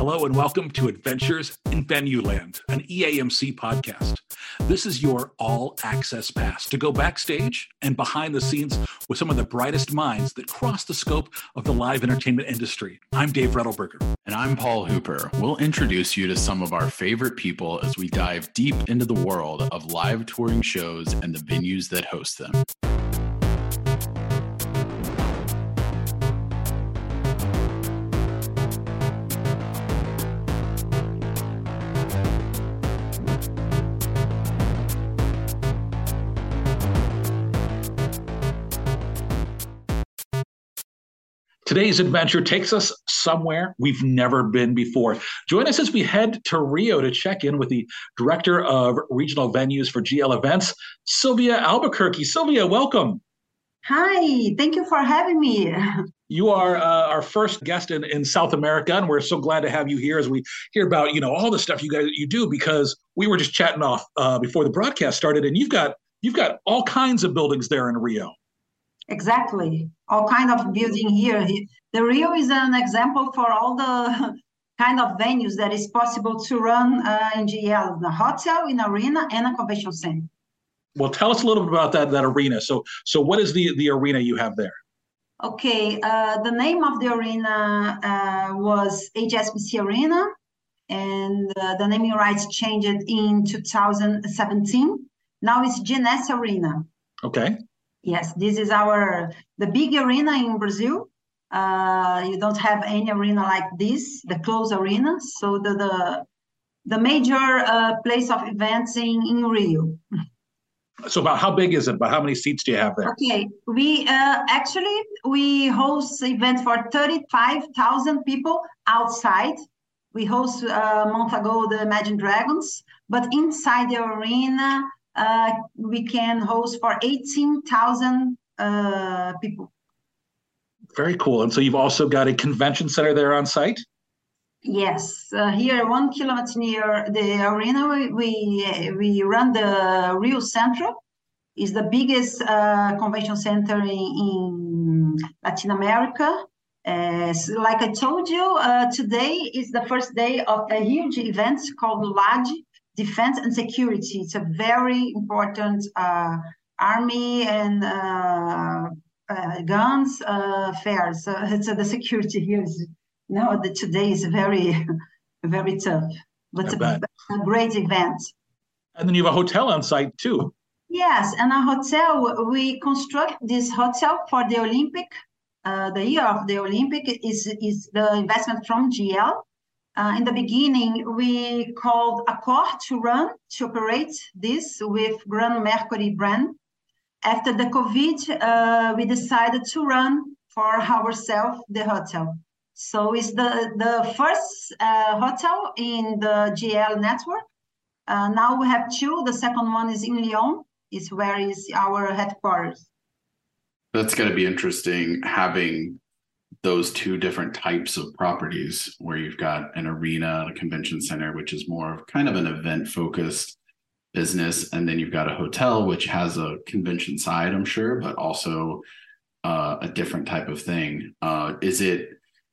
Hello and welcome to Adventures in Venueland, an EAMC podcast. This is your all access pass to go backstage and behind the scenes with some of the brightest minds that cross the scope of the live entertainment industry. I'm Dave Rettelberger. And I'm Paul Hooper. We'll introduce you to some of our favorite people as we dive deep into the world of live touring shows and the venues that host them. Today's adventure takes us somewhere we've never been before. Join us as we head to Rio to check in with the director of regional venues for GL Events, Silvia Albuquerque. Silvia, welcome. Hi, thank you for having me. You are uh, our first guest in, in South America, and we're so glad to have you here as we hear about you know all the stuff you guys you do. Because we were just chatting off uh, before the broadcast started, and you've got you've got all kinds of buildings there in Rio. Exactly. All kind of building here. The Rio is an example for all the kind of venues that is possible to run uh, in GL, in a hotel, in arena, and a convention center. Well, tell us a little bit about that that arena. So, so what is the the arena you have there? Okay, uh, the name of the arena uh, was HSBC Arena, and uh, the naming rights changed in 2017. Now it's Jeunesse Arena. Okay. Yes, this is our the big arena in Brazil. Uh, you don't have any arena like this, the closed arena. So the the, the major uh, place of events in, in Rio. So about how big is it? About how many seats do you have there? Okay, we uh, actually we host event for thirty five thousand people outside. We host uh, a month ago the Imagine Dragons, but inside the arena uh, we can host for 18,000 uh, people. Very cool. And so you've also got a convention center there on site? Yes, uh, here one kilometer near the arena, we, we, we run the Riocentro. is the biggest uh, convention center in, in Latin America. Uh, so like I told you, uh, today is the first day of a huge event called LAAD, defense and security. It's a very important uh, army and uh, uh, guns uh, affairs. So it's the security here is now the today is very very tough, but a, a, great event. And then you have a hotel on site too. Yes, and a hotel. We construct this hotel for the Olympic. Uh, the year of the Olympic is is the investment from GL uh, in the beginning, we called Accor to run, to operate this with Grand Mercure brand. After the COVID, uh, we decided to run for ourselves the hotel. So it's the, the first uh, hotel in the GL network. Uh, now we have two. The second one is in Lyon, It's where is our headquarters. That's going to be interesting having those two different types of properties where you've got an arena, a convention center, which is more of kind of an event focused business. And then you've got a hotel, which has a convention side, I'm sure, but also uh, a different type of thing. Uh, is it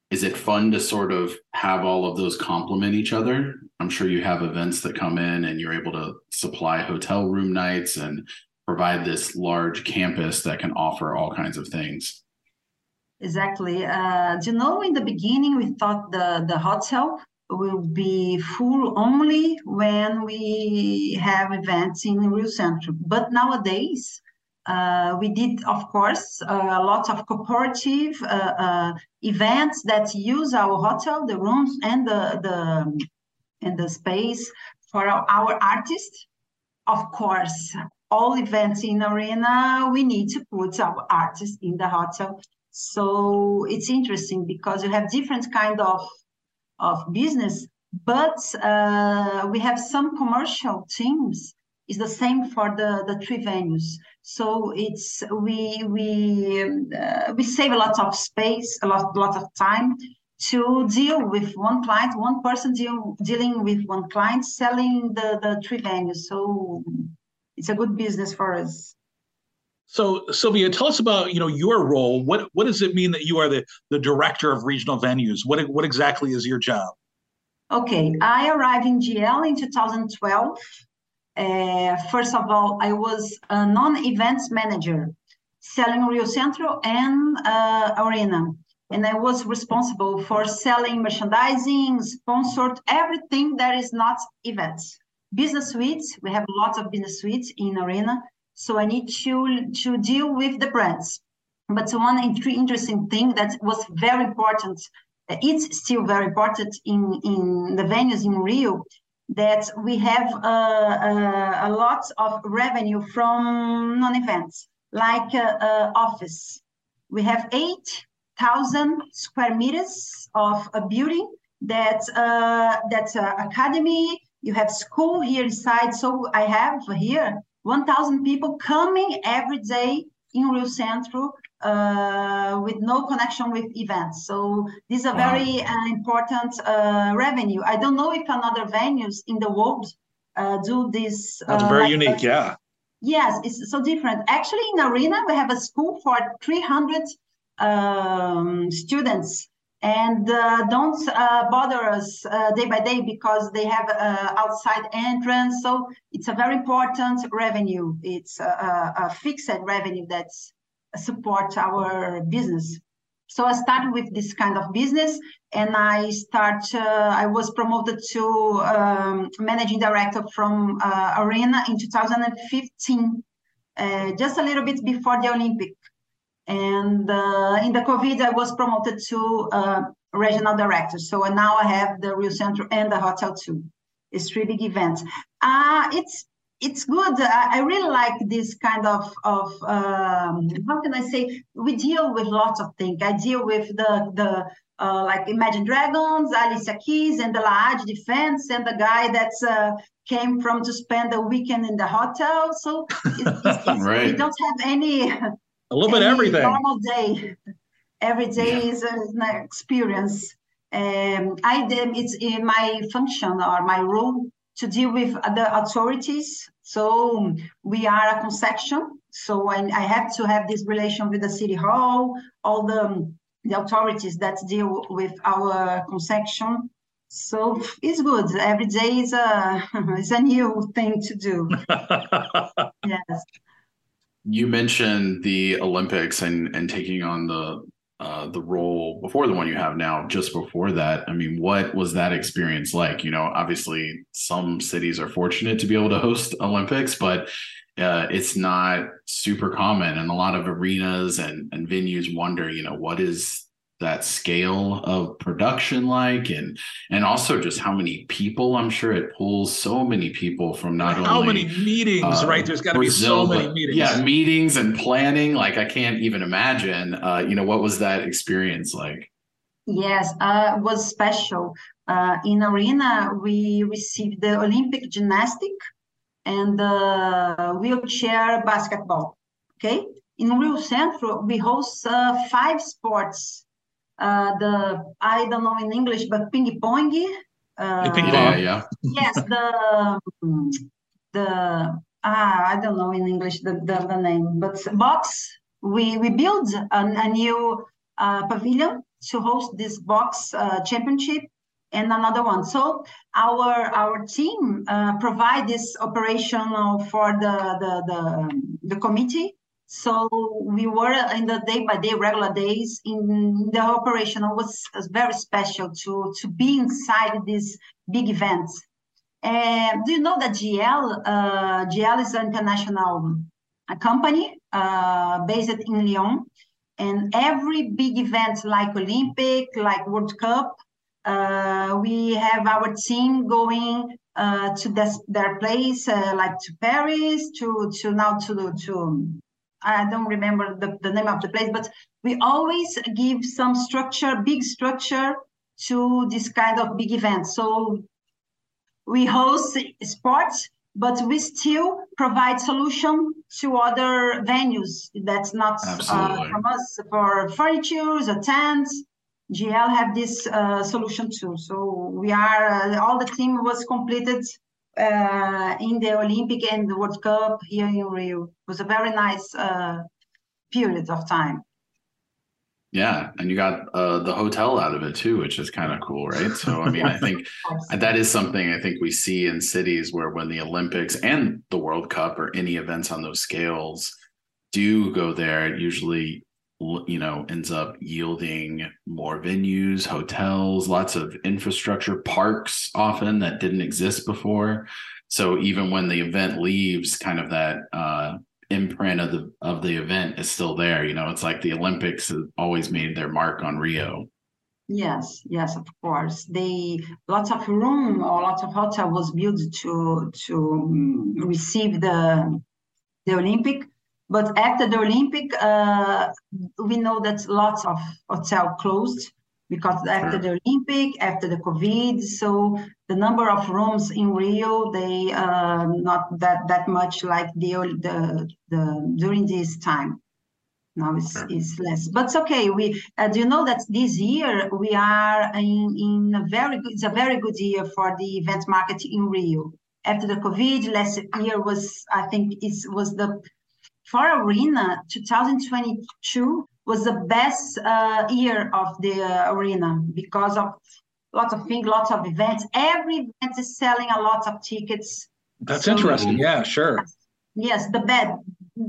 is it fun to sort of have all of those complement each other? I'm sure you have events that come in and you're able to supply hotel room nights and provide this large campus that can offer all kinds of things. Exactly. Uh, you know, in the beginning, we thought the, the hotel will be full only when we have events in Riocentro. But nowadays, uh, we did, of course, uh, a lot of cooperative uh, uh, events that use our hotel, the rooms, and the the and the space for our, our artists. Of course, all events in arena, we need to put our artists in the hotel so it's interesting because you have different kind of of business, but uh, we have some commercial teams. Is the same for the the three venues. So it's we we uh, we save a lot of space, a lot lot of time to deal with one client, one person deal, dealing with one client, selling the the three venues. So it's a good business for us. So Silvia, tell us about you know your role. What what does it mean that you are the the director of regional venues? What what exactly is your job? Okay, I arrived in GL in 2012. Uh, first of all, I was a non-events manager selling Riocentro and uh, Arena. And I was responsible for selling merchandising, sponsored, everything that is not events. Business suites, we have lots of business suites in Arena. So I need to, to deal with the brands. But one interesting thing that was very important, it's still very important in, in the venues in Rio, that we have uh, uh, a lot of revenue from non-events, like uh, uh office. We have 8,000 square meters of a building that, uh, that's academy, you have school here inside. So I have here 1,000 people coming every day in Riocentro uh, with no connection with events. So this is a wow. very uh, important uh, revenue. I don't know if another venues in the world uh, do this. That's very like unique, yeah. Yes, it's so different. Actually, in Arena, we have a school for 300 um, students and uh, don't uh, bother us uh, day by day because they have uh, outside entrance. So it's a very important revenue. It's a, a fixed revenue that supports our business. So I started with this kind of business, and I start. Uh, I was promoted to um, managing director from uh, Arena in 2015, uh, just a little bit before the Olympic. And uh, in the COVID, I was promoted to uh, regional director. So now I have the Riocentro and the hotel too. It's three big events. Uh, it's it's good. I, I, really like this kind of of um, how can I say? We deal with lots of things. I deal with the the uh, like Imagine Dragons, Alicia Keys, and the LAAD Defense, and the guy that's uh, came from to spend a weekend in the hotel. So it's, it's, it's, right. we don't have any a little bit everything normal day. Every day yeah. is an experience. Um, I then it's in my function or my role to deal with the authorities. So we are a concession. So I, I have to have this relation with the city hall, all the, the authorities that deal with our concession. So it's good. Every day is a is a new thing to do. yes. You mentioned the Olympics and and taking on the uh, the role before the one you have now, just before that, I mean, what was that experience like? You know, obviously, some cities are fortunate to be able to host Olympics, but uh, it's not super common. And a lot of arenas and, and venues wonder, you know, what is that scale of production like and and also just how many people i'm sure it pulls so many people from not how only how many meetings uh, right? There's got to be so many meetings. yeah meetings and planning like i can't even imagine uh, you know what was that experience like? Yes uh was special. Uh, in arena we received the olympic gymnastic and the wheelchair basketball okay? In Riocentro we host uh, five sports uh, the I don't know in English, but ping pong. Uh, ping pong, yeah. yes, the the ah, I don't know in English the, the, the name, but box. We we build a, a new uh, pavilion to host this box uh, championship and another one. So our our team uh, provide this operational for the the the, the committee so we were in the day by day, regular days in the operation. It was, very special to, to be inside these big events. And do you know that GL, uh, GL is an international uh, company uh, based in Lyon. And every big event like Olympic, like World Cup, uh, we have our team going uh, to this, their place, uh, like to Paris, to to now to to I don't remember the, the name of the place, but we always give some structure, big structure to this kind of big event. So we host sports, but we still provide solution to other venues that's not uh, from us for furniture, or tents. GL have this uh, solution too. So we are uh, all the team was completed uh, in the Olympic and the World Cup here in Rio. It was a very nice uh, period of time. Yeah, and you got uh, the hotel out of it too, which is kind of cool, right? So, I mean, I think that is something I think we see in cities where when the Olympics and the World Cup or any events on those scales do go there, it usually you know ends up yielding more venues hotels lots of infrastructure parks often that didn't exist before. So even when the event leaves kind of that uh, imprint of the of the event is still there you know it's like the olympics always made their mark on rio. Yes yes of course. They lots of room or lots of hotel was built to to um, receive the the olympic but after the olympic uh, we know that lots of hotel closed because after the Olympic, after the COVID, so the number of rooms in Rio they uh, not that that much like the the, the during this time. Now it's, it's less, but it's okay. We uh, do you know that this year we are in, in a very good. It's a very good year for the event market in Rio. After the COVID, last year was I think it was the for arena 2022 was the best uh, year of the uh, arena because of lots of things, lots of events. Every event is selling a lot of tickets. That's so, interesting. Yeah, sure. Yes, the bed.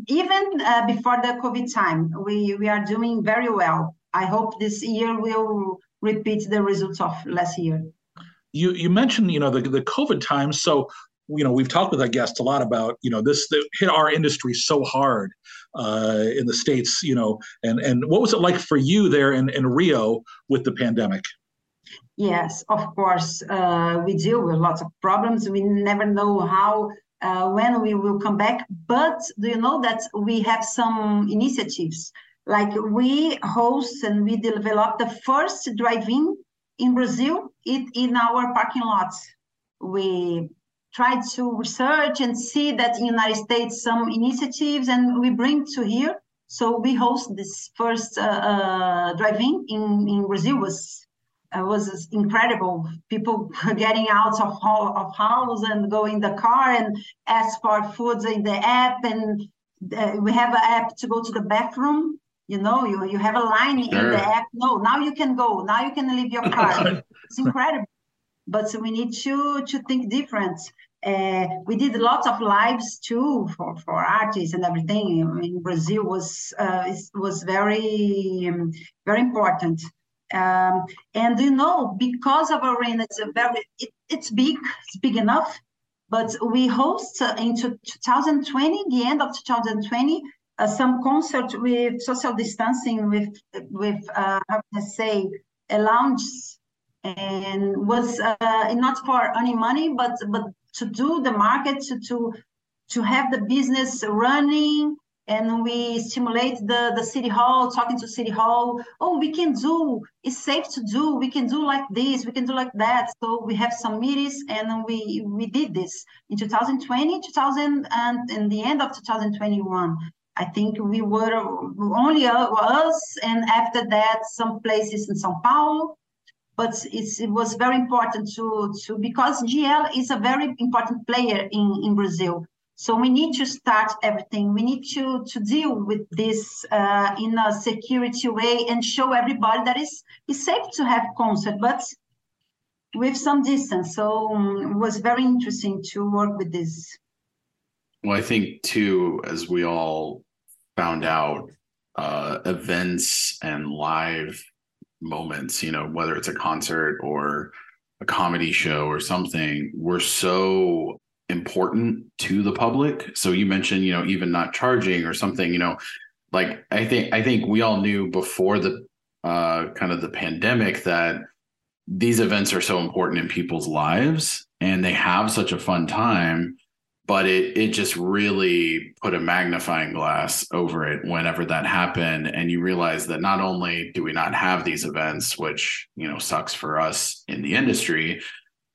Even uh, before the COVID time, we we are doing very well. I hope this year will repeat the results of last year. You you mentioned you know the the COVID time. So you know we've talked with our guests a lot about you know this hit our industry so hard uh, in the states you know and and what was it like for you there in, in rio with the pandemic? Yes of course uh, we deal with lots of problems. We never know how uh, when we will come back. But do you know that we have some initiatives? Like we host and we develop the first drive-in in brazil it in our parking lots. We tried to research and see that in the United States some initiatives and we bring to here. So we host this first uh, uh, drive-in in, in Brazil was uh, was incredible. People getting out of of house and go in the car and ask for food in the app and uh, we have an app to go to the bathroom. You know, you, you have a line sure. in the app. No, now you can go. Now you can leave your car. it's incredible but we need to to think different. Uh, we did lots of lives too for, for artists and everything. In Brazil was uh, was very um, very important. Um, and you know, because of arena, it's a very it, it's big, it's big enough. But we host uh, into 2020, the end of 2020, uh, some concert with social distancing, with with uh, how I say, a lounge and was uh, not for any money, but but to do the market to to to have the business running and we stimulate the the city hall talking to city hall. Oh we can do it's safe to do we can do like this we can do like that. So we have some meetings and we we did this in 2020 2000 and in the end of 2021 i think we were only us and after that some places in sao paulo but it was very important to, to because GL is a very important player in, in Brazil. So we need to start everything. We need to, to deal with this uh, in a security way and show everybody that it's, it's safe to have concert, but with some distance. So um, it was very interesting to work with this. Well, I think too, as we all found out, uh, events and live moments, you know, whether it's a concert or a comedy show or something, were so important to the public. So you mentioned, you know, even not charging or something, you know, like I think I think we all knew before the uh kind of the pandemic that these events are so important in people's lives and they have such a fun time but it it just really put a magnifying glass over it whenever that happened. And you realize that not only do we not have these events which you know sucks for us in the industry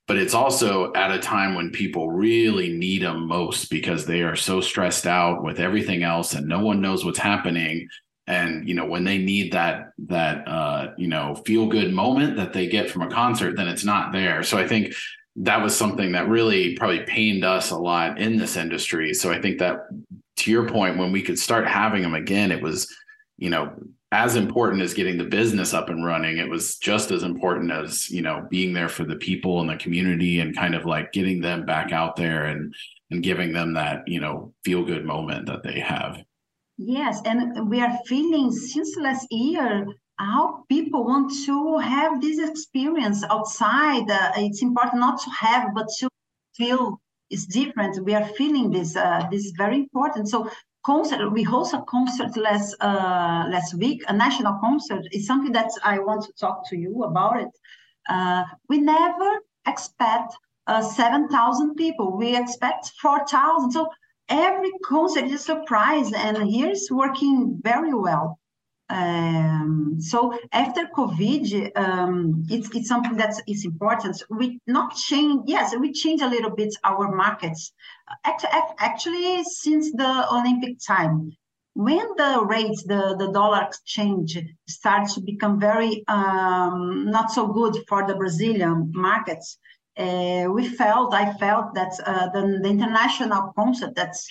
but it's also at a time when people really need them most because they are so stressed out with everything else and no one knows what's happening. And you know when they need that that uh you know feel good moment that they get from a concert then it's not there. So i think that was something that really probably pained us a lot in this industry. So I think that to your point, when we could start having them again, it was, you know, as important as getting the business up and running it was just as important as you know being there for the people and the community and kind of like getting them back out there and and giving them that you know feel good moment that they have yes and we are feeling since last year how people want to have this experience outside uh, it's important not to have but to feel is different we are feeling this uh, this is very important so concert. We host a concert last uh, last week, a national concert. It's something that I want to talk to you about it. Uh, we never expect uh, seven thousand people. We expect four thousand. So every concert is a surprise, and here is working very well. Um, so after COVID, um, it's, it's something that is important. We not change, yes, we change a little bit our markets. Actually, since the Olympic time, when the rates, the, the dollar exchange starts to become very um, not so good for the Brazilian markets, uh, we felt, I felt that uh, the, the international concept that's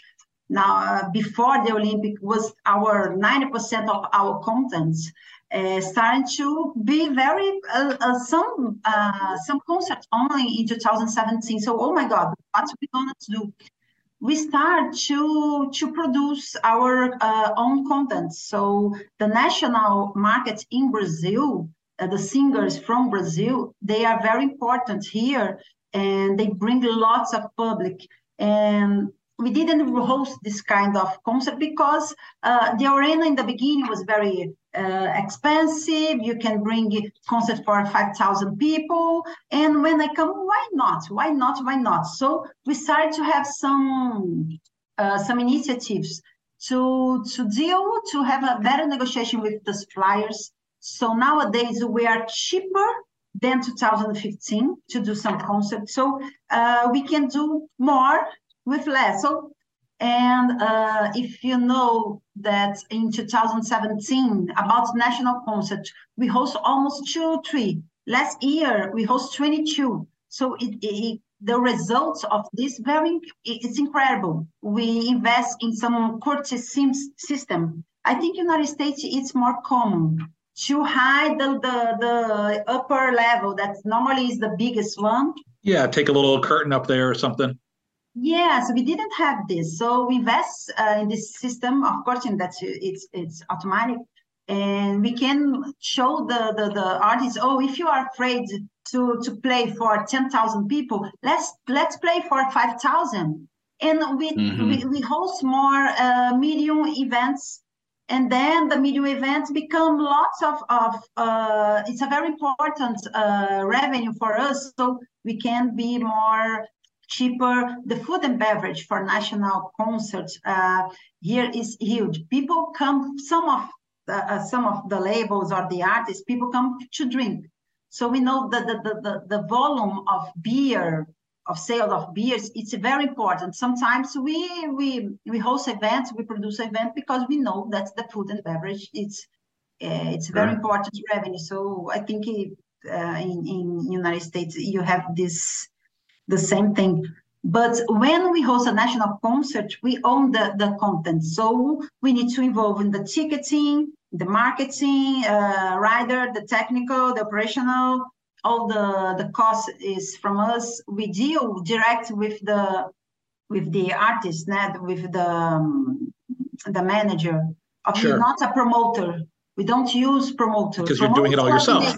now, uh, before the Olympic was our 90% of our contents uh, starting to be very uh, uh some uh, some concerts only in 2017. So, oh my God, what we gonna do? We start to to produce our uh, own content. So the national market in Brazil, the singers from Brazil, they are very important here, and they bring lots of public and we didn't host this kind of concert because uh, the arena in the beginning was very uh, expensive. You can bring concert for 5,000 people. And when I come, why not? Why not? Why not? So we started to have some uh, some initiatives to to deal to have a better negotiation with the suppliers. So nowadays we are cheaper than 2015 to do some concerts. So uh, we can do more with less. So, and uh, if you know that in 2017 about national concert, we host almost two, three. Last year we host 22. So it, it, the results of this very it's incredible. We invest in some courtesy system. I think United States it's more common to hide the, the, the upper level that normally is the biggest one. Yeah, take a little curtain up there or something. Yes, we didn't have this. So we invest uh, in this system, of course, and that's it's it's automatic, and we can show the the, the artists. Oh, if you are afraid to to play for ten thousand people, let's let's play for five thousand. And we, mm-hmm. we we host more uh, medium events, and then the medium events become lots of of. Uh, it's a very important uh, revenue for us, so we can be more cheaper. The food and beverage for national concerts uh, here is huge. People come, some of the, uh, some of the labels or the artists, people come to drink. So we know that the, the, the, the volume of beer, of sales of beers, it's very important. Sometimes we we we host events, we produce events because we know that the food and beverage it's uh, it's very important revenue. So I think it, uh, in in United States you have this the same thing. But when we host a national concert, we own the, the content. So we need to involve in the ticketing, the marketing, uh, rider, the technical, the operational, all the, the cost is from us. We deal direct with the with the artist, not with the um, the manager. Sure. not a promoter. We don't use promoter. Because you're doing it all yourself.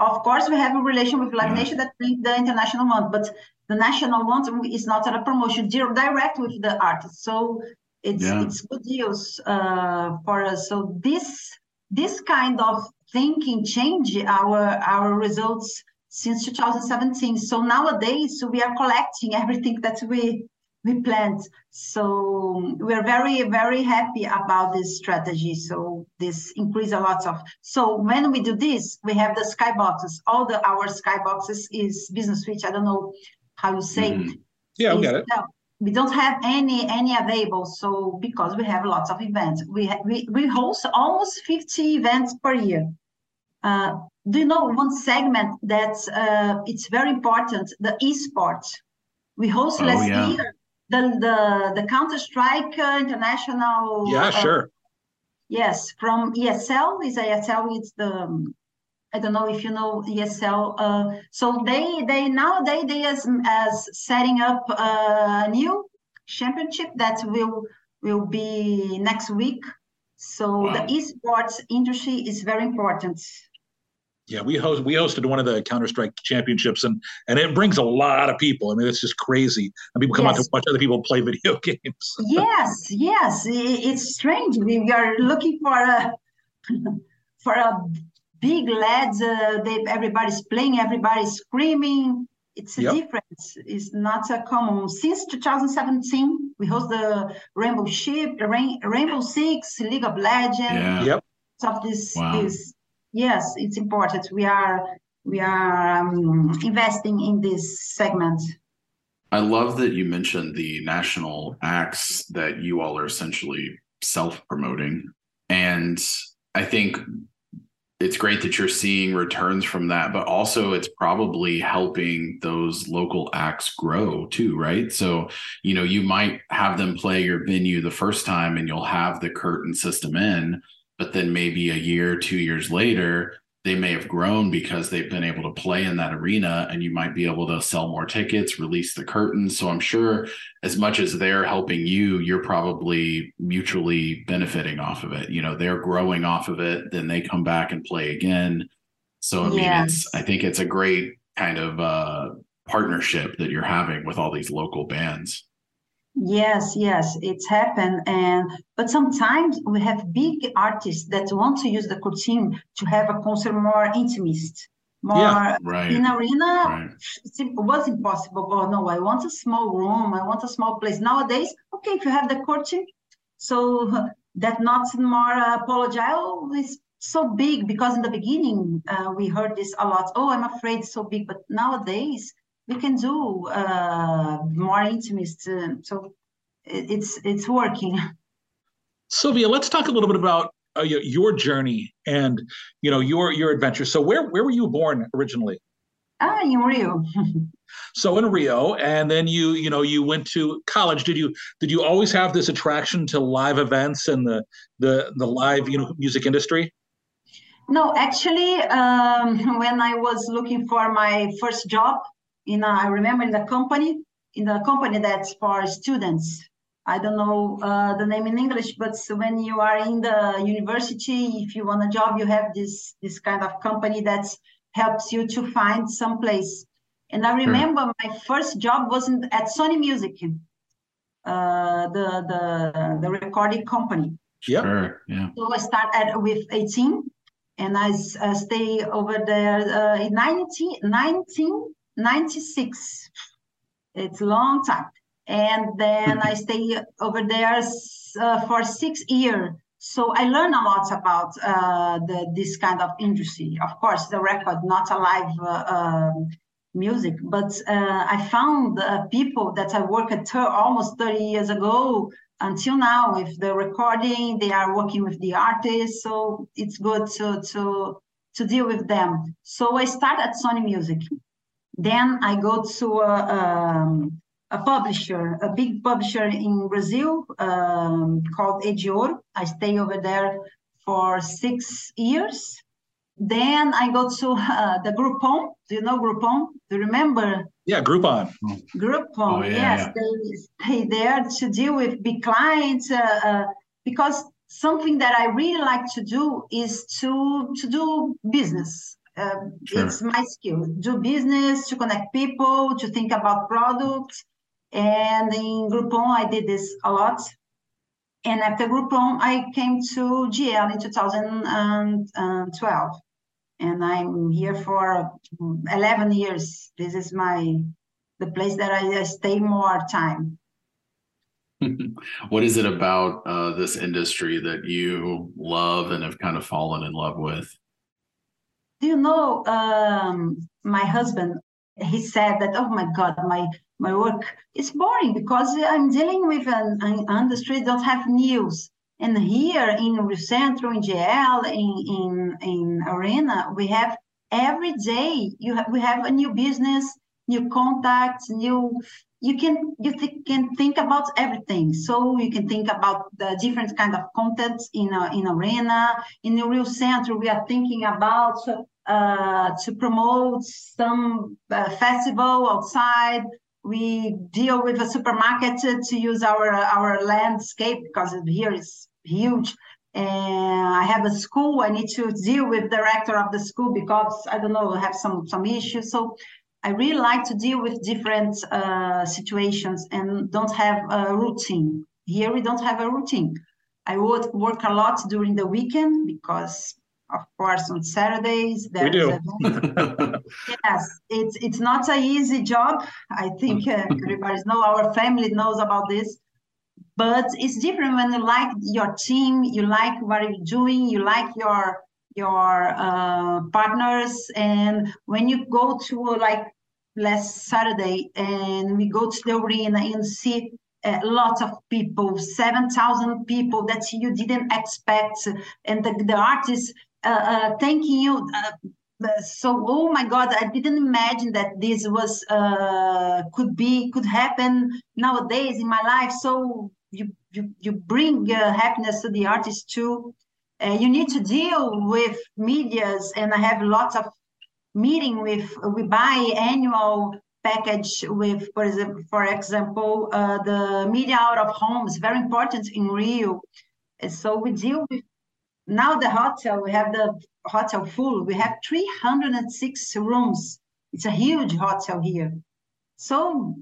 Of course, we have a relation with Live Nation that the international one, but the national one is not a promotion direct with the artist. So it's yeah. it's good news uh, for us. So this this kind of thinking change our our results since 2017. So nowadays we are collecting everything that we we planned. So we're very very happy about this strategy. So this increase a lot of. So when we do this, we have the skyboxes. All the our skyboxes is business switch. I don't know how you say mm-hmm. yeah i get it we don't have any any available so because we have lots of events we ha- we, we host almost 50 events per year uh, do you know one segment that uh, it's very important the esports we host oh, last yeah. year the the the counter strike uh, international yeah uh, sure Yes, from ESL is ESL. It's the I don't know if you know ESL. Uh, so they they nowadays they as as setting up a new championship that will will be next week. So wow. the esports industry is very important. Yeah, we host we hosted one of the Counter Strike championships, and and it brings a lot of people. I mean, it's just crazy, and people come yes. out to watch other people play video games. yes, yes, it's strange. We are looking for a for a big lads. Uh, they everybody's playing, everybody's screaming. It's a yep. difference. It's not a common. Since 2017, we host the Rainbow Ship, Rain, Rainbow Six, League of Legends. Yeah. Yep. Of this, wow. this yes, it's important. We are we are um, investing in this segment. I love that you mentioned the national acts that you all are essentially self promoting. And I think it's great that you're seeing returns from that, but also it's probably helping those local acts grow too, right? So, you know, you might have them play your venue the first time and you'll have the curtain system in, but then maybe a year, two years later, they may have grown because they've been able to play in that arena and you might be able to sell more tickets, release the curtain So I'm sure as much as they're helping you, you're probably mutually benefiting off of it. You know, they're growing off of it, then they come back and play again. So I mean yes. it's I think it's a great kind of uh partnership that you're having with all these local bands. Yes, yes, it's happened, and but sometimes we have big artists that want to use the curtain to have a concert more intimate, more yeah, right. in arena. Right. It was impossible. Oh no, I want a small room. I want a small place. Nowadays, okay, if you have the curtain, so that not more uh, apologize is so big because in the beginning uh, we heard this a lot. Oh, I'm afraid it's so big, but nowadays we can do uh, more intimate. Uh, so it's it's working. Silvia, let's talk a little bit about uh, your journey and you know your your adventure. So where where were you born originally? Ah, in Rio. so in Rio, and then you you know you went to college. Did you did you always have this attraction to live events and the the the live you know music industry? No, actually, um, when I was looking for my first job, in a, I remember in the company, in the company that's for students. I don't know uh, the name in English, but when you are in the university, if you want a job, you have this this kind of company that helps you to find some place. And I remember sure. my first job wasn't at Sony Music, uh, the the the recording company. Yeah. Sure. Yeah. So I started with 18, and I uh, stay over there uh, in 19, 19 96. It's long time. And then I stay over there uh, for six years. So I learned a lot about uh, the, this kind of industry. Of course, the record, not a live uh, um, music, but uh, I found uh, people that I worked at almost 30 years ago until now with the recording. They are working with the artists, so it's good to to to deal with them. So I start at Sony Music. Then I go to a, um, a publisher, a big publisher in Brazil um, called Ediouro. I stay over there for six years. Then I go to uh, the Groupon. Do you know Groupon? Do you remember? Yeah, Groupon. Groupon, oh, yeah, yes. Yeah. They stay there to deal with big clients uh, uh, because something that I really like to do is to to do business. Uh, sure. It's my skill. Do business, to connect people, to think about products. And in Groupon, I did this a lot. And after Groupon, I came to GL in 2012. And I'm here for 11 years. This is my the place that I, I stay more time. what is it about uh, this industry that you love and have kind of fallen in love with? Do you know um, my husband he said that oh my god my my work is boring because i'm dealing with an, an industry that have news. And here in Centro, in GL, in, in, in Arena, we have every day you have, we have a new business new contacts, new you can you th- can think about everything. So you can think about the different kind of contents in a, in arena. In the real Center, we are thinking about uh, to promote some uh, festival outside. We deal with a supermarket to, to use our our landscape because here is huge and I have a school. I need to deal with director of the school because I don't know we have some some issues. So I really like to deal with different uh, situations and don't have a routine. Here we don't have a routine. I would work a lot during the weekend because, of course, on Saturdays there we do. yes, it's it's not an easy job. I think uh, everybody knows. our family knows about this but it's different when you like your team you like what you're doing you like your your uh, partners and when you go to like last saturday and we go to the arena and see a lot of people 7000 people that you didn't expect and the, the artists uh, uh, thanking you uh, so oh my god i didn't imagine that this was uh, could be could happen nowadays in my life so you you, you bring uh, happiness to the artist too. You need to deal with medias, and I have lots of meeting with we buy annual package with for example, for example uh, the media out of home is very important in Rio, so we deal with now the hotel we have the hotel full we have 306 rooms it's a huge hotel here so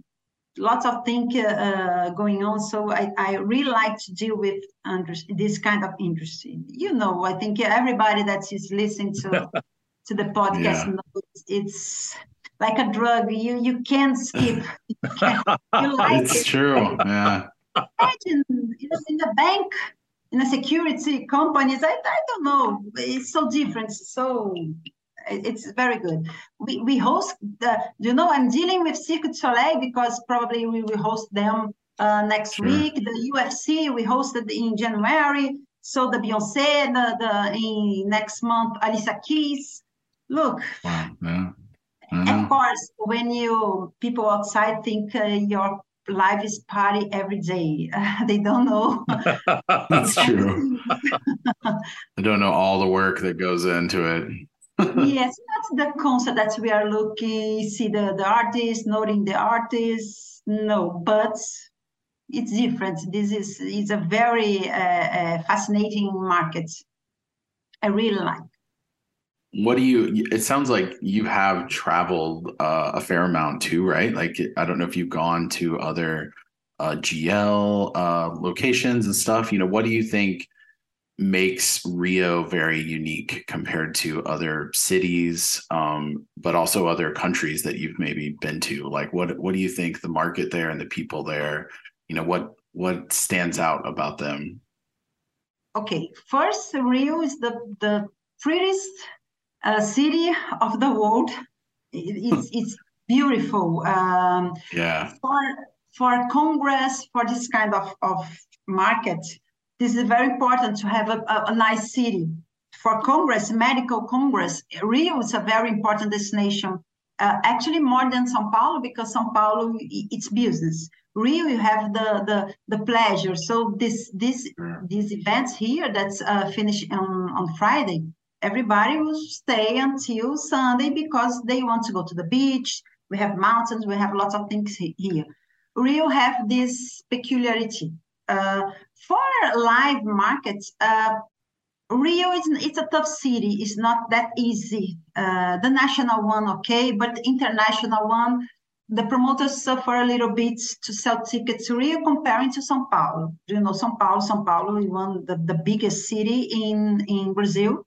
lots of things uh, going on. So I, I really like to deal with under, this kind of industry. You know, I think everybody that is listening to to the podcast yeah. it's like a drug. You you can't skip. You, can't, you like it's it. true. Yeah. Imagine you know, in the bank, in a security companies. I, I don't know. It's so different. So it's very good. We, we host the, you know, I'm dealing with Cirque du Soleil because probably we will host them uh, next sure. week. The UFC we hosted in January. So the Beyonce, the, the in next month, Alicia Keys. Look, wow, yeah. of course, when you people outside think uh, your life is party every day, uh, they don't know. That's true. I don't know all the work that goes into it yes, that's the concept that we are looking, see the, the artist, noting the artist. No, but it's different. This is is a very uh, uh, fascinating market. I really like. What do you? It sounds like you have traveled uh, a fair amount too, right? Like I don't know if you've gone to other uh, GL uh, locations and stuff. You know, what do you think? makes Rio very unique compared to other cities, um, but also other countries that you've maybe been to? Like, what what do you think the market there and the people there? You know, what what stands out about them? Okay, first, Rio is the the prettiest uh, city of the world. it's it's beautiful. Um, yeah. For for Congress, for this kind of of market, this is very important to have a, a, a nice city. For Congress, medical Congress, Rio is a very important destination. Uh, actually, more than São Paulo, because São Paulo it's business. Rio, you have the the the pleasure. So this this these events here that's uh, finished on on Friday. Everybody will stay until Sunday because they want to go to the beach. We have mountains. We have lots of things here. Rio have this peculiarity. Uh, for live markets, uh, Rio is it's a tough city. It's not that easy. Uh, the national one, okay, but the international one, the promoters suffer a little bit to sell tickets to Rio comparing to São Paulo. Do you know, São Paulo, São Paulo is one the, the biggest city in in Brazil.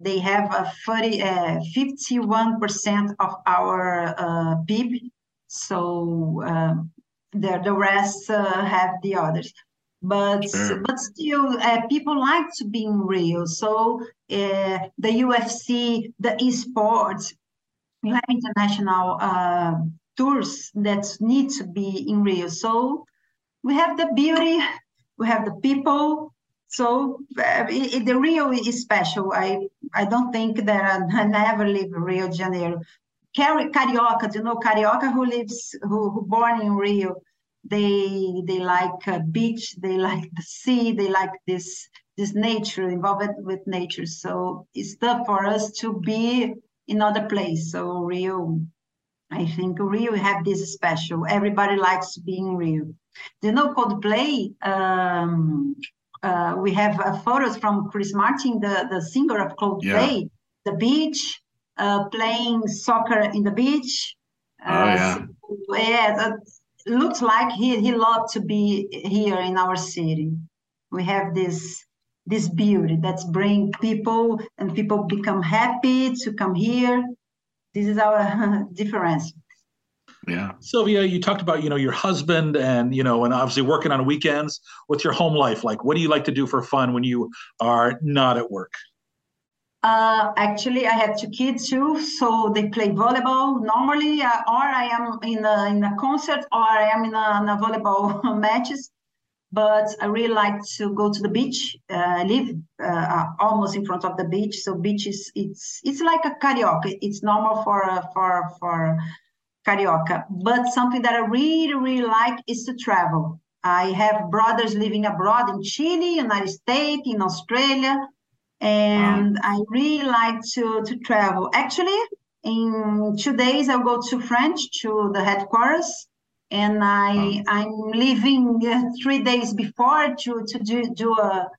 They have a 30, uh, 51% of our uh, PIB. So uh, the, the rest uh, have the others but sure. but still uh, people like to be in Rio. So uh, the UFC, the esports, we have international uh, tours that need to be in Rio. So we have the beauty, we have the people. So uh, it, the Rio is special. I I don't think that I, never leave Rio de Janeiro. carioca, do you know, carioca who lives, who, who born in Rio, they they like beach, they like the sea, they like this this nature, involved with nature. So it's tough for us to be in other place. So Rio, I think Rio have this special. Everybody likes being Rio. Do you know Coldplay? Um, uh, we have uh, photos from Chris Martin, the, the singer of Coldplay, yeah. the beach, uh, playing soccer in the beach. oh yeah. So, yeah, looks like he he loved to be here in our city. We have this this beauty that's bring people and people become happy to come here. This is our difference. Yeah. Silvia, you talked about, you know, your husband and, you know, and obviously working on weekends. What's your home life like? What do you like to do for fun when you are not at work? Uh, actually, I have two kids too, so they play volleyball normally, uh, or I am in a, in a concert, or I am in a, in a volleyball matches. But I really like to go to the beach. Uh, I live uh, almost in front of the beach, so beach is it's it's like a karaoke. It's normal for uh, for for Carioca. But something that I really, really like is to travel. I have brothers living abroad in Chile, United States, in Australia, and wow. I really like to, to travel. Actually, in two days, I'll go to France to the headquarters, and I, wow. I'm leaving uh, three days before to, to do, do a,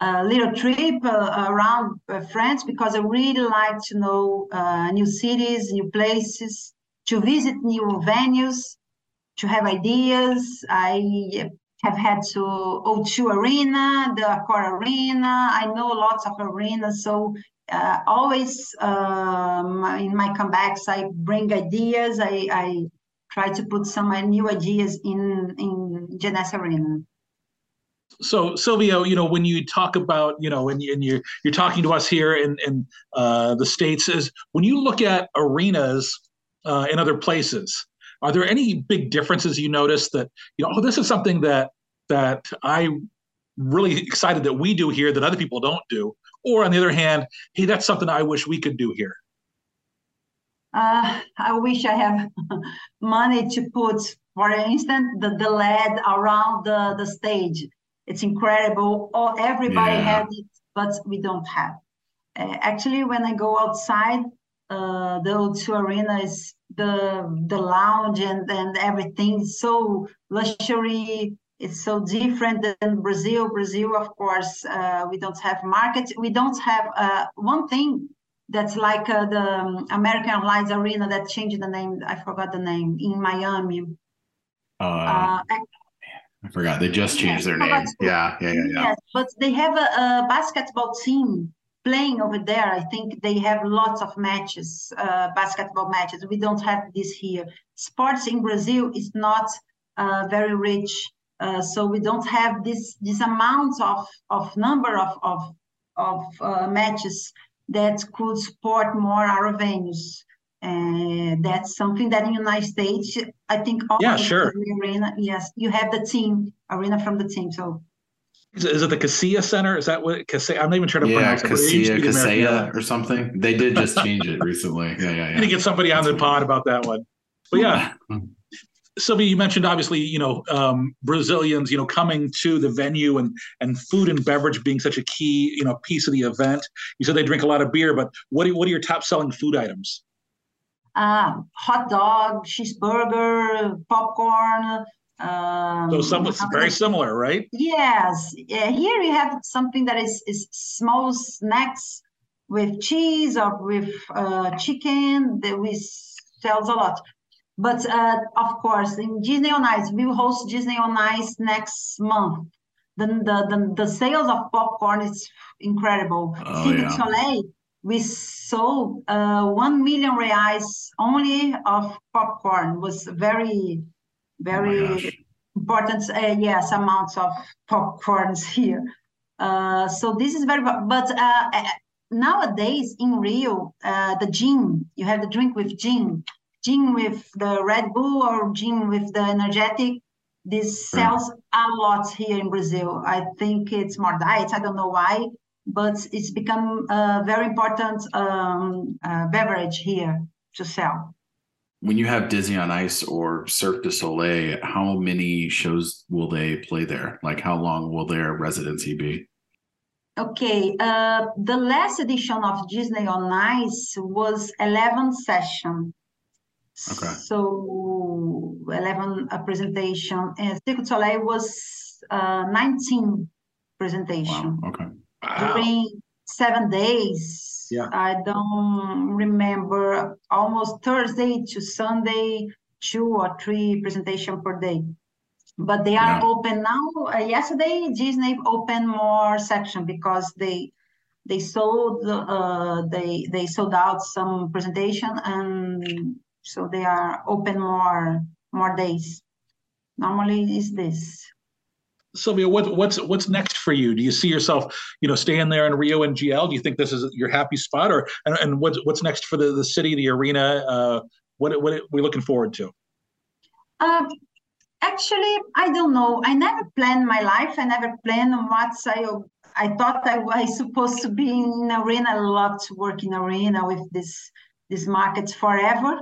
a little trip uh, around uh, France because I really like to know uh, new cities, new places to visit new venues, to have ideas. I have had to O2 Arena, the Accor Arena. I know lots of arenas, so uh, always um, in my comebacks, I bring ideas. I, I try to put some new ideas in in Jeunesse Arena. So Silvio, you know, when you talk about, you know, and, and you're you're talking to us here in in uh, the states, is when you look at arenas uh, in other places. Are there any big differences you notice that you know? Oh, this is something that that I really excited that we do here that other people don't do. Or on the other hand, hey, that's something I wish we could do here. Uh, I wish I have money to put, for instance, the, the LED around the, the stage. It's incredible. Oh, everybody yeah. has it, but we don't have. Uh, actually, when I go outside, uh, the O2 Arena is the the lounge and, and everything is so luxury. It's so different than Brazil. Brazil, of course, uh, we don't have markets. We don't have uh, one thing that's like uh, the um, American Airlines Arena that changed the name. I forgot the name in Miami. Uh, uh I forgot. They just changed their name. Yeah, yeah, yeah, yeah. Yes, but they have a, a basketball team playing over there. I think they have lots of matches, uh, basketball matches. We don't have this here. Sports in Brazil is not uh, very rich, uh, so we don't have this this amount of of number of of of uh, matches that could support more our venues. And that's something that in the United States, I think. Yeah, sure. Arena, yes, you have the team arena from the team, so is it, is it the Kaseya Center? Is that what Kaseya? I'm not even trying to yeah, pronounce Kaseya, it. Kaseya or something. They did just change it recently. Yeah, yeah, yeah. Need to get somebody on the pod about that one. But yeah. Silvia, you mentioned obviously, you know, um, Brazilians, you know, coming to the venue and and food and beverage being such a key, you know, piece of the event. You said they drink a lot of beer, but what are, what are your top selling food items? Uh, hot dog, cheeseburger, popcorn, um, so somewhat very similar, right? Yes. Yeah, here you have something that is, is small snacks with cheese or with uh, chicken that we sells a lot. But uh, of course, in Disney on Ice, we will host Disney on Ice next month. Then the, the, the sales of popcorn is incredible. Oh, yeah. Soleil, we sold uh, 1 million reais only of popcorn. It was very very oh important, uh, yes, amounts of popcorns here. Uh, so this is very, but uh, uh, nowadays in Rio, uh, the gin, you have the drink with gin, gin with the Red Bull or gin with the energetic. This sells a lot here in Brazil. I think it's more diets. I don't know why, but it's become a very important um, uh, beverage here to sell. When you have Disney on Ice or Cirque du Soleil, how many shows will they play there? Like, how long will their residency be? Okay, uh, the last edition of Disney on Ice was 11 session. Okay. So 11 uh, presentation, and Cirque du Soleil was uh, 19 presentation. Wow. Okay. Wow. during seven days. Yeah. I don't remember almost Thursday to Sunday, two or three presentation per day. But they are Yeah. open now. Uh, yesterday, Disney opened more section because they they sold uh, they they sold out some presentation and so they are open more more days. Normally is this. Silvia, what, what's what's next for you? Do you see yourself, you know, staying there in Rio and GL? Do you think this is your happy spot, or and, and what's what's next for the, the city, the arena? Uh, what what are we looking forward to? Um, actually, I don't know. I never planned my life. I never planned on what I I thought I was supposed to be in arena. I love to work in arena with this this market forever.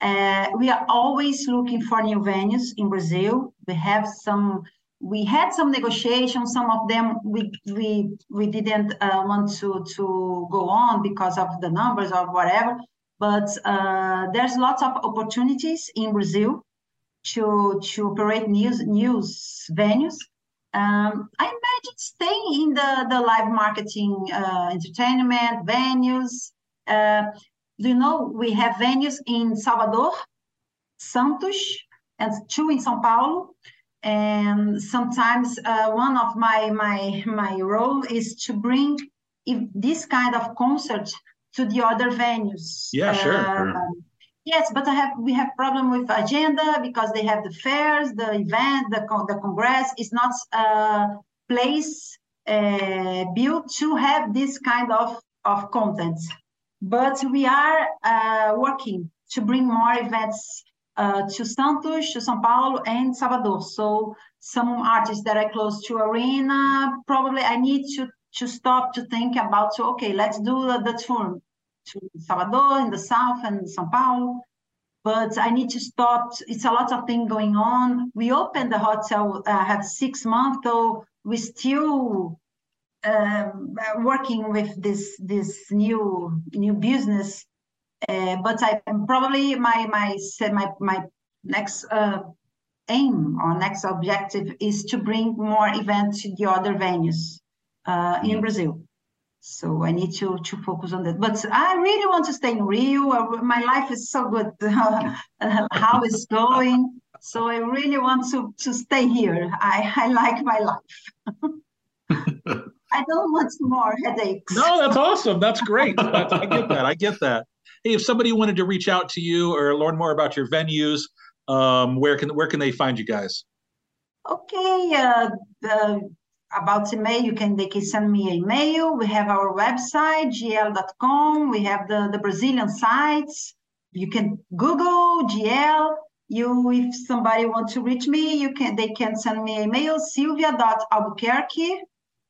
Uh, we are always looking for new venues in Brazil. We have some. We had some negotiations. Some of them we we we didn't uh, want to to go on because of the numbers or whatever. But uh, there's lots of opportunities in Brazil to to operate news news venues. Um, I imagine staying in the the live marketing, uh, entertainment venues. Uh, do you know we have venues in Salvador, Santos, and two in São Paulo. And sometimes uh, one of my my my role is to bring if this kind of concert to the other venues. Yeah, sure, Uh, sure. Yes, but I have we have problem with agenda because they have the fairs, the event, the con- the congress is not a place uh, built to have this kind of of content. But we are uh, working to bring more events uh, to Santos, to São Paulo, and Salvador. So some artists that are close to arena, probably I need to to stop to think about. So okay, let's do the, tour to Salvador in the south and São Paulo. But I need to stop. It's a lot of things going on. We opened the hotel, uh, had six months, though we still um, uh, working with this this new new business. Uh, but I probably my my my my next uh, aim or next objective is to bring more events to the other venues uh, in Brazil. So I need to to focus on that. But I really want to stay in Rio. Uh, My life is so good, how it's going. So I really want to to stay here. I I like my life. I don't want more headaches. No, that's awesome. That's great. That's, I get that. I get that. Hey, if somebody wanted to reach out to you or learn more about your venues, um, where can where can they find you guys? Okay, uh, the, about email, you can they can send me an email. We have our website, gl.com. We have the, the Brazilian sites. You can Google GL. You, if somebody wants to reach me, you can they can send me an email, silvia.albuquerque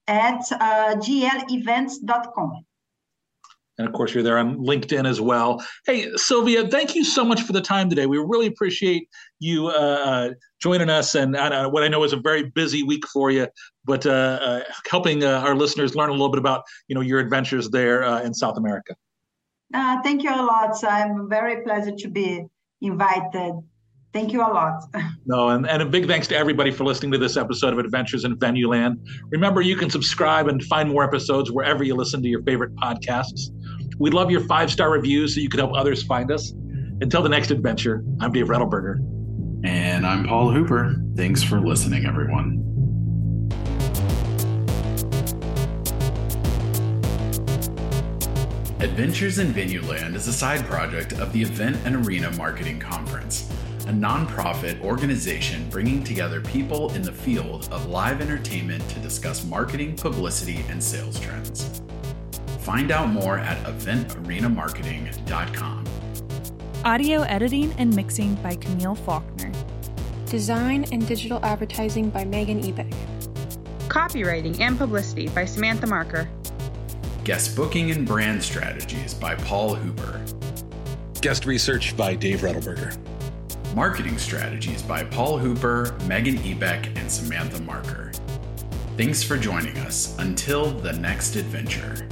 at uh, glevents.com. And of course, you're there on LinkedIn as well. Hey, Silvia, thank you so much for the time today. We really appreciate you uh, uh, joining us and uh, what I know is a very busy week for you, but uh, uh, helping uh, our listeners learn a little bit about you know your adventures there uh, in South America. Uh, thank you a lot. I'm very pleased to be invited. Thank you a lot. No, and, and a big thanks to everybody for listening to this episode of Adventures in Venueland. Remember, you can subscribe and find more episodes wherever you listen to your favorite podcasts. We'd love your five star reviews so you can help others find us. Until the next adventure, I'm Dave Rettelberger. And I'm Paul Hooper. Thanks for listening, everyone. Adventures in Venueland is a side project of the Event and Arena Marketing Conference, a nonprofit organization bringing together people in the field of live entertainment to discuss marketing, publicity, and sales trends. Find out more at eventarenamarketing.com. Audio editing and mixing by Camille Faulkner. Design and digital advertising by Megan Ebay. Copywriting and publicity by Samantha Marker. Guest booking and brand strategies by Paul Hooper. guest research by Dave Redelberger. Marketing strategies by Paul Hooper, Megan Ebeck, and Samantha Marker. Thanks for joining us. Until the next adventure.